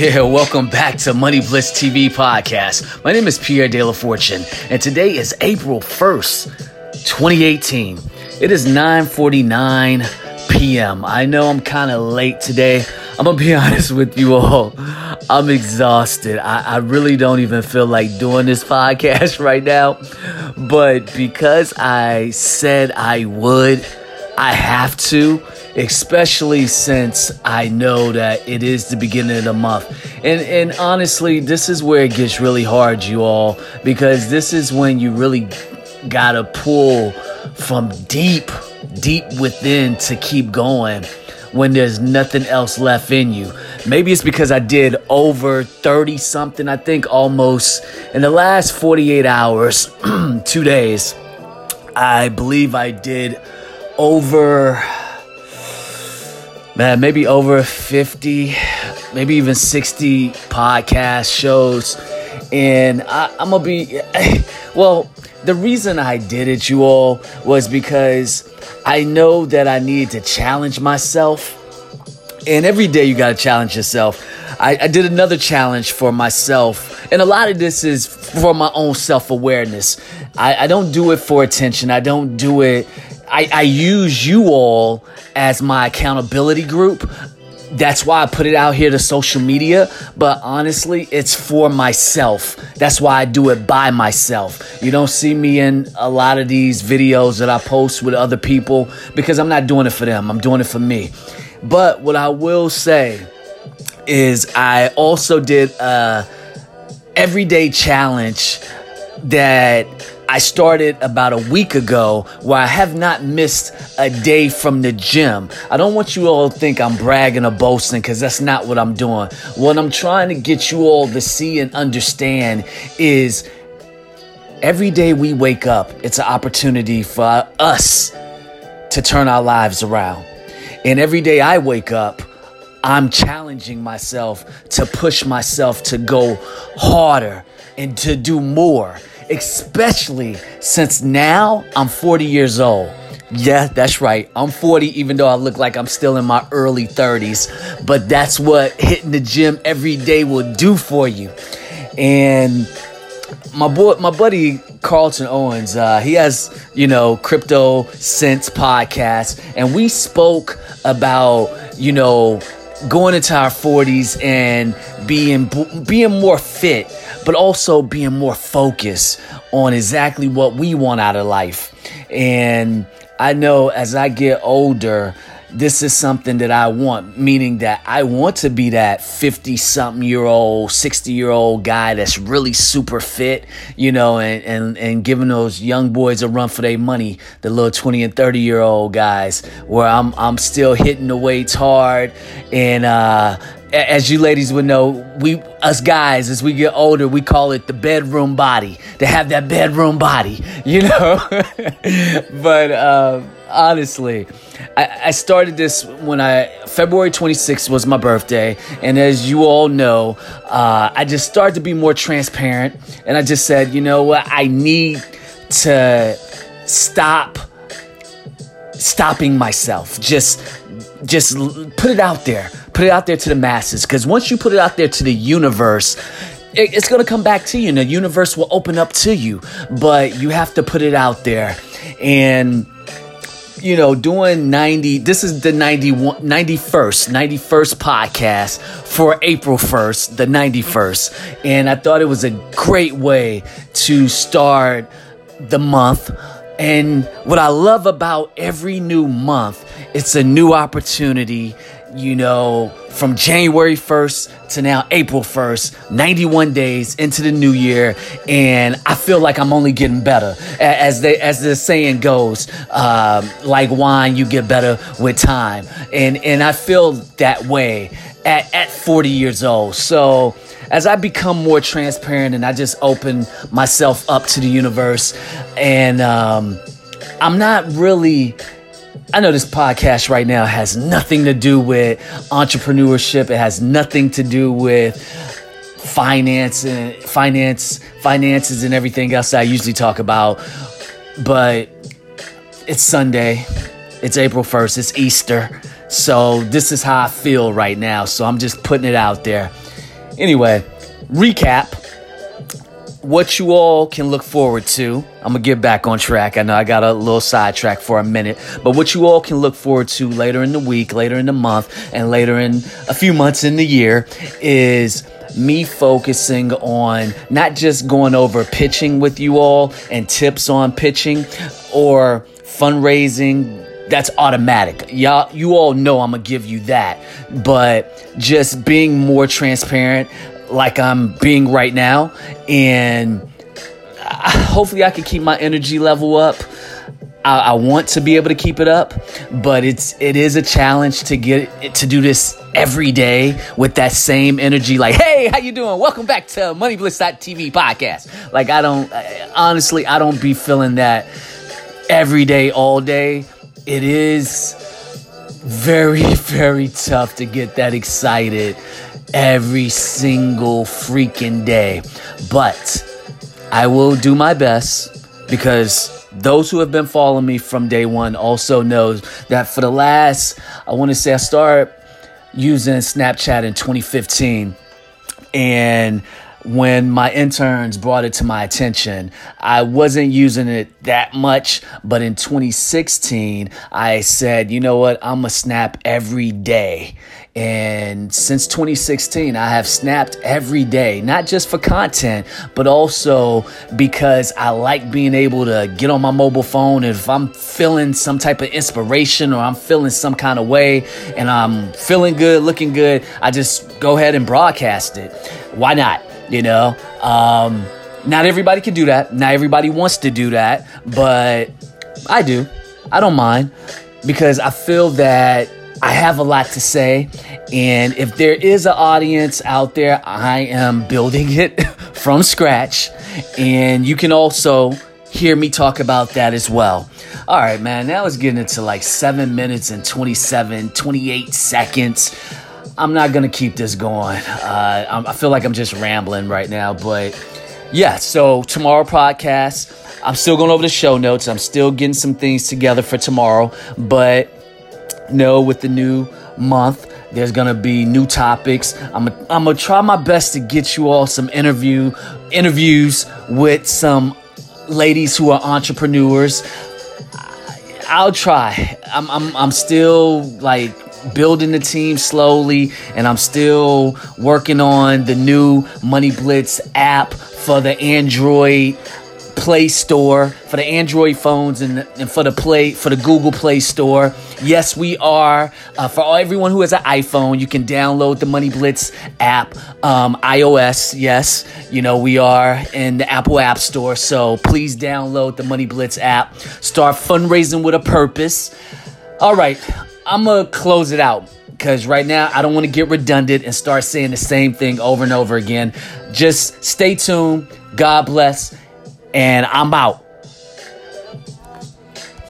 Yeah, welcome back to Money Bliss TV podcast. My name is Pierre De La Fortune, and today is April 1st, 2018. It is 9:49 p.m. I know I'm kind of late today. I'm gonna be honest with you all. I'm exhausted. I, I really don't even feel like doing this podcast right now. But because I said I would, I have to especially since I know that it is the beginning of the month. And and honestly, this is where it gets really hard, you all, because this is when you really gotta pull from deep, deep within to keep going when there's nothing else left in you. Maybe it's because I did over 30 something, I think almost in the last 48 hours, two days. I believe I did over man, maybe over 50, maybe even 60 podcast shows. And I, am going to be, well, the reason I did it, you all, was because I know that I need to challenge myself. And every day you got to challenge yourself. I, I, did another challenge for myself. And a lot of this is for my own self awareness. I, I don't do it for attention. I don't do it I, I use you all as my accountability group. That's why I put it out here to social media. But honestly, it's for myself. That's why I do it by myself. You don't see me in a lot of these videos that I post with other people because I'm not doing it for them. I'm doing it for me. But what I will say is I also did a everyday challenge that I started about a week ago where I have not missed a day from the gym. I don't want you all to think I'm bragging or boasting because that's not what I'm doing. What I'm trying to get you all to see and understand is every day we wake up, it's an opportunity for us to turn our lives around. And every day I wake up, I'm challenging myself to push myself to go harder and to do more especially since now I'm 40 years old. Yeah, that's right. I'm 40, even though I look like I'm still in my early 30s. But that's what hitting the gym every day will do for you. And my boy, my buddy Carlton Owens, uh, he has, you know, Crypto Sense podcast, and we spoke about, you know, going into our 40s and being being more fit but also being more focused on exactly what we want out of life. And I know as I get older, this is something that I want, meaning that I want to be that 50 something year old, 60 year old guy that's really super fit, you know, and, and, and giving those young boys a run for their money, the little 20 and 30 year old guys, where I'm, I'm still hitting the weights hard and, uh, as you ladies would know, we us guys as we get older, we call it the bedroom body. To have that bedroom body, you know. but uh, honestly, I, I, started this when I February 26th was my birthday, and as you all know, uh, I just started to be more transparent, and I just said, you know what, I need to stop stopping myself. Just just put it out there. Put it out there to the masses. Because once you put it out there to the universe, it's going to come back to you and the universe will open up to you. But you have to put it out there. And you know, doing 90, this is the 91, 91st, 91st podcast for April 1st, the 91st. And I thought it was a great way to start the month. And what I love about every new month, it's a new opportunity you know, from January 1st to now April 1st, 91 days into the new year, and I feel like I'm only getting better. As they as the saying goes, um, like wine, you get better with time, and and I feel that way at at 40 years old. So as I become more transparent and I just open myself up to the universe, and um, I'm not really I know this podcast right now has nothing to do with entrepreneurship. It has nothing to do with finance and finance, finances and everything else I usually talk about. But it's Sunday. It's April 1st. It's Easter. So this is how I feel right now. So I'm just putting it out there. anyway, recap what you all can look forward to. I'm gonna get back on track. I know I got a little sidetrack for a minute, but what you all can look forward to later in the week, later in the month, and later in a few months in the year is me focusing on not just going over pitching with you all and tips on pitching or fundraising that's automatic. Y'all, you all know I'm gonna give you that, but just being more transparent, like I'm being right now, and hopefully I can keep my energy level up. I, I, want to be able to keep it up, but it's it is a challenge to get to do this every day with that same energy. Like, hey, how you doing? Welcome back to MoneyBliss.tv podcast. Like, I don't honestly, I don't be feeling that every day, all day. It is very, very tough to get that excited every single freaking day. But I will do my best because those who have been following me from day one also knows that for the last, I want to say I started using Snapchat in 2015 and when my interns brought it to my attention. I wasn't using it that much, but in 2016, I said, you know what, I'm a snap every day. And since 2016, I have snapped every day, not just for content, but also because I like being able to get on my mobile phone. If I'm feeling some type of inspiration or I'm feeling some kind of way and I'm feeling good, looking good, I just go ahead and broadcast it. Why not? You know, um, not everybody can do that. Not everybody wants to do that, but I do. I don't mind because I feel that I have a lot to say. And if there is an audience out there, I am building it from scratch. And you can also hear me talk about that as well. All right, man, now it's getting into like seven minutes and 27, 28 seconds. I'm not gonna keep this going. Uh, I feel like I'm just rambling right now, but yeah. So tomorrow podcast, I'm still going over the show notes. I'm still getting some things together for tomorrow, but no, with the new month, there's gonna be new topics. I'm a, I'm gonna try my best to get you all some interview interviews with some ladies who are entrepreneurs. I'll try. I'm I'm I'm still like building the team slowly, and I'm still working on the new Money Blitz app for the Android Play Store for the Android phones and, and for the Play for the Google Play Store. Yes, we are uh, for everyone who has an iPhone. You can download the Money Blitz app, um, iOS. Yes, you know we are in the Apple App Store, so please download the Money Blitz app. Start fundraising with a purpose. All right, I'm gonna close it out because right now I don't want to get redundant and start saying the same thing over and over again. Just stay tuned. God bless, and I'm out.